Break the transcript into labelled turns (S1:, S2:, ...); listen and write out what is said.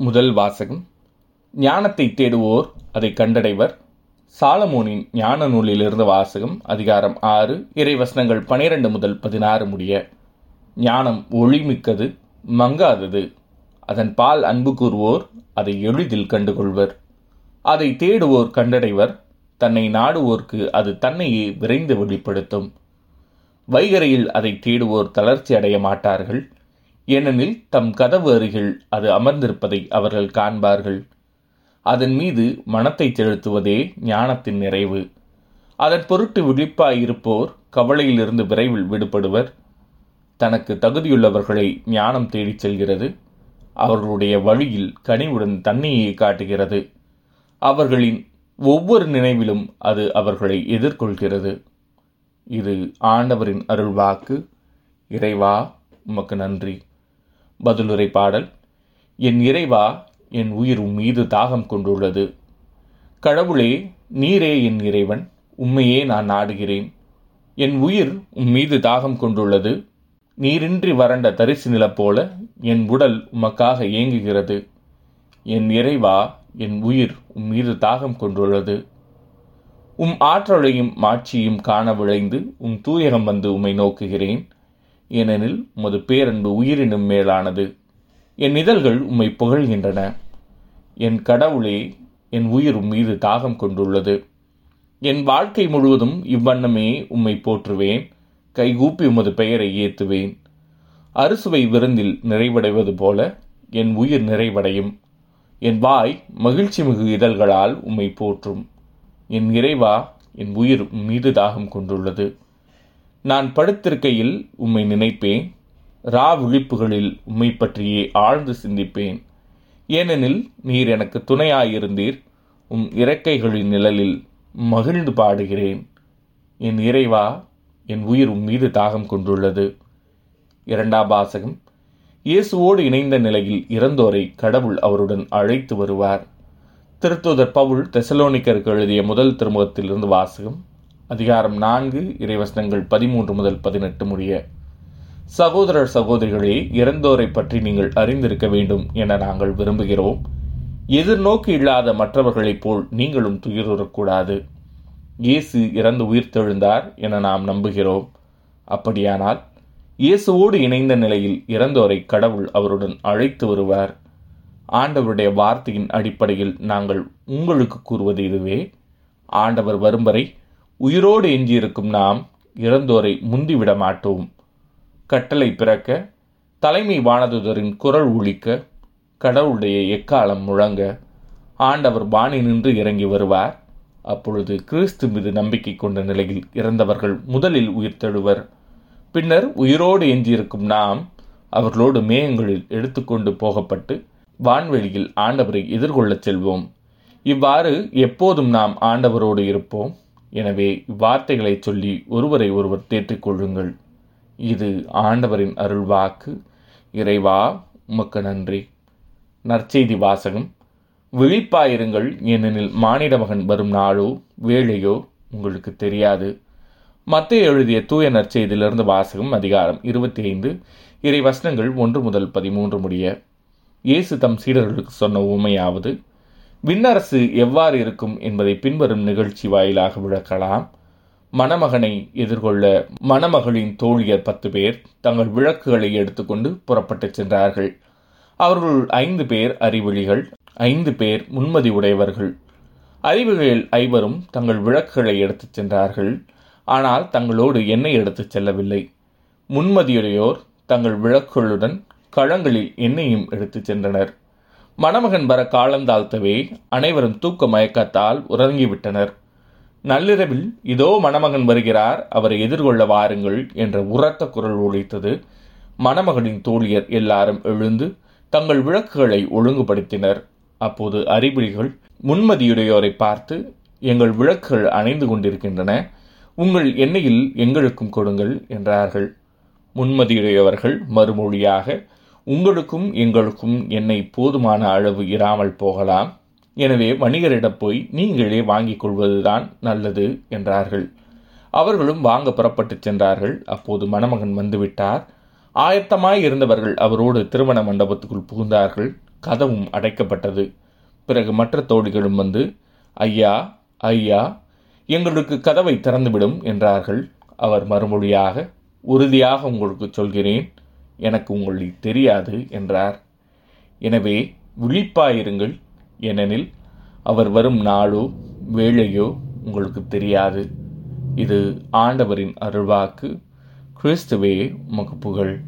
S1: முதல் வாசகம். ஞானத்தை தேடுவோர் அதை கண்டடைவர். சாலமோனின் ஞான நூலிலிருந்து வாசகம் அதிகாரம் ஆறு இறைவசனங்கள் பனிரெண்டு முதல் பதினாறு முடிய ஞானம் ஒளிமிக்கது மங்காதது. அதன் பால் அன்பு கூறுவோர் அதை எளிதில் கண்டுகொள்வர். அதை தேடுவோர் கண்டடைவர் தன்னை நாடுவோர்க்கு அது தன்னையே விரைந்து வெளிப்படுத்தும். வைகரையில் அதை தேடுவோர் தளர்ச்சி அடைய மாட்டார்கள். ஏனெனில் தம் கதவு அருகில் அது அமர்ந்திருப்பதை அவர்கள் காண்பார்கள். அதன் மீது மனத்தை செலுத்துவதே ஞானத்தின் நிறைவு. அதன் பொருட்டு விழிப்பாயிருப்போர் கவலையிலிருந்து விரைவில் விடுபடுவர். தனக்கு தகுதியுள்ளவர்களை ஞானம் தேடிச் செல்கிறது. அவர்களுடைய வழியில் கனிவுடன் தண்ணியை காட்டுகிறது. அவர்களின் ஒவ்வொரு நினைவிலும் அது அவர்களை எதிர்கொள்கிறது. இது ஆண்டவரின் அருள்வாக்கு. இறைவா உமக்கு நன்றி. பதிலுரை பாடல் என் இறைவா என் உயிர் மீது தாகம் கொண்டுள்ளது. கடவுளே நீரே என் இறைவன் உம்மையே நான் நாடுகிறேன். என் உயிர் உம் மீது தாகம் கொண்டுள்ளது. நீரின்றி வறண்ட தரிசு நில போல என் உடல் உமக்காக ஏங்குகிறது. என் இறைவா என் உயிர் உம் மீது தாகம் கொண்டுள்ளது. உம் ஆற்றலையும் மாட்சியும் காண விளைந்து உம் தூயகம் வந்து உம்மை நோக்குகிறேன். ஏனெனில் உமது பேரன்பு உயிரினும் மேலானது. என் இதழ்கள் உம்மை புகழ்கின்றன. என் கடவுளே என் உயிர் மீது தாகம் கொண்டுள்ளது. என் வாழ்க்கை முழுவதும் இவ்வண்ணமே உம்மை போற்றுவேன். கைகூப்பி உமது பெயரை ஏத்துவேன். அறுசுவை விருந்தில் நிறைவடைவது போல என் உயிர் நிறைவடையும். என் வாய் மகிழ்ச்சி மிகு இதழ்களால் உம்மை போற்றும். என் இறைவா என் உயிர் மீது தாகம் கொண்டுள்ளது. நான் படுத்திருக்கையில் உம்மை நினைப்பேன். ரா விழிப்புகளில் உம்மை பற்றியே ஆழ்ந்து சிந்திப்பேன். ஏனெனில் நீர் எனக்கு துணையாயிருந்தீர். உம் இறக்கைகளின் நிழலில் மகிழ்ந்து பாடுகிறேன். என் இறைவா என் உயிர் உம் மீது தாகம் கொண்டுள்ளது. இரண்டாம் வாசகம். இயேசுவோடு இணைந்த நிலையில் இறந்தோரை கடவுள் அவருடன் அழைத்து வருவார். திருத்தூதர் பவுல் தெசலோனிக்கருக்கு எழுதிய முதல் திருமுகத்திலிருந்து வாசகம். அதிகாரம் நான்கு இறைவசனங்கள் பதிமூன்று முதல் பதினெட்டு முடிய சகோதரர் சகோதரிகளே இறந்தோரை பற்றி நீங்கள் அறிந்திருக்க வேண்டும் என நாங்கள் விரும்புகிறோம். எதிர்நோக்கு இல்லாத மற்றவர்களைப் போல் நீங்களும் துயருறக்கூடாது. இயேசு இறந்து உயிர்த்தெழுந்தார் என நாம் நம்புகிறோம். அப்படியானால் இயேசுவோடு இணைந்த நிலையில் இறந்தோரை கடவுள் அவருடன் அழைத்து வருவார். ஆண்டவருடைய வார்த்தையின் அடிப்படையில் நாங்கள் உங்களுக்கு கூறுவது இதுவே. ஆண்டவர் வரும் வரை உயிரோடு எஞ்சியிருக்கும் நாம் இறந்தோரை முந்திவிட மாட்டோம் கட்டளை பிறக்க தலைமை வானதுதரின் குரல் ஒழிக்க கடவுளுடைய எக்காலம் முழங்க ஆண்டவர் வாணி நின்று இறங்கி வருவார். அப்பொழுது கிறிஸ்து மீது நம்பிக்கை கொண்ட நிலையில் இறந்தவர்கள் முதலில் உயிர்த்தெழுவர் பின்னர் உயிரோடு எஞ்சியிருக்கும் நாம் அவர்களோடு மேகங்களில் எடுத்துக்கொண்டு போகப்பட்டு வான்வெளியில் ஆண்டவரை எதிர்கொள்ளச் செல்வோம். இவ்வாறு எப்போதும் நாம் ஆண்டவரோடு இருப்போம். எனவே இவ்வார்த்தைகளை சொல்லி ஒருவரை ஒருவர் தேற்றிக்கொள்ளுங்கள். இது ஆண்டவரின் அருள்வாக்கு இறைவா உமக்கு நன்றி. நற்செய்தி வாசகம். விழிப்பாயிருங்கள் ஏனெனில் மானிட மகன் வரும் நாளோ வேளையோ உங்களுக்கு தெரியாது. மத்திய எழுதிய தூய நற்செய்தியிலிருந்து வாசகம் அதிகாரம் இருபத்தி ஐந்து இறை வசனங்கள் ஒன்று முதல் பதிமூன்று முடிய. இயேசு தம் சீடர்களுக்கு சொன்ன உண்மையாவது விண்ணரசு எவ்வாறு இருக்கும் என்பதை பின்வரும் நிகழ்ச்சி வாயிலாக விளக்கலாம். மணமகனை எதிர்கொள்ள மணமகளின் தோழியர் பத்து பேர் தங்கள் விளக்குகளை எடுத்துக்கொண்டு புறப்பட்டுச் சென்றார்கள். அவர்கள் ஐந்து பேர் அறிவொளிகள் ஐந்து பேர் முன்மதி உடையவர்கள். அறிவுகளில் ஐவரும் தங்கள் விளக்குகளை எடுத்துச் சென்றார்கள். ஆனால் தங்களோடு எண்ணெய் எடுத்துச் செல்லவில்லை. முன்மதியுடையோர் தங்கள் விளக்குகளுடன் களங்களில் எண்ணெயும் எடுத்துச் சென்றனர். மணமகன் வர காலந்தாழ்த்தவே அனைவரும் தூக்க மயக்கத்தால் உறங்கிவிட்டனர். நள்ளிரவில் இதோ மணமகன் வருகிறார் அவரை எதிர்கொள்ள வாருங்கள் என்ற உரத்த குரல் ஒழித்தது மணமகனின் தோழியர் எல்லாரும் எழுந்து தங்கள் விளக்குகளை ஒழுங்குபடுத்தினர். அப்போது அறிவிலிகள் முன்மதியுடையோரை பார்த்து எங்கள் விளக்குகள் அணைந்து கொண்டிருக்கின்றன உங்கள் எண்ணெயில் எங்களுக்கும் கொடுங்கள் என்றார்கள். முன்மதியுடையவர்கள் மறுமொழியாக உங்களுக்கும் எங்களுக்கும் எண்ணெய் போதுமான அளவு இராமல் போகலாம். எனவே வணிகரிடம் போய் நீங்களே வாங்கிக் கொள்வதுதான் நல்லது என்றார்கள். அவர்களும் வாங்க புறப்பட்டுச் சென்றார்கள். அப்போது மணமகன் வந்துவிட்டார். ஆயத்தமாய் இருந்தவர்கள் அவரோடு திருமண மண்டபத்துக்குள் புகுந்தார்கள். கதவும் அடைக்கப்பட்டது. பிறகு மற்ற தோழிகளும் வந்து ஐயா ஐயா எங்களுக்கு கதவை திறந்துவிடும் என்றார்கள். அவர் மறுமொழியாக உறுதியாக உங்களுக்கு சொல்கிறேன். எனக்கு உங்களை தெரியாது என்றார். எனவே விழிப்பாயிருங்கள் ஏனெனில் அவர் வரும் நாளோ வேளையோ உங்களுக்கு தெரியாது. இது ஆண்டவரின் அருள்வாக்கு. கிறிஸ்துவே உமக்கு புகழ்.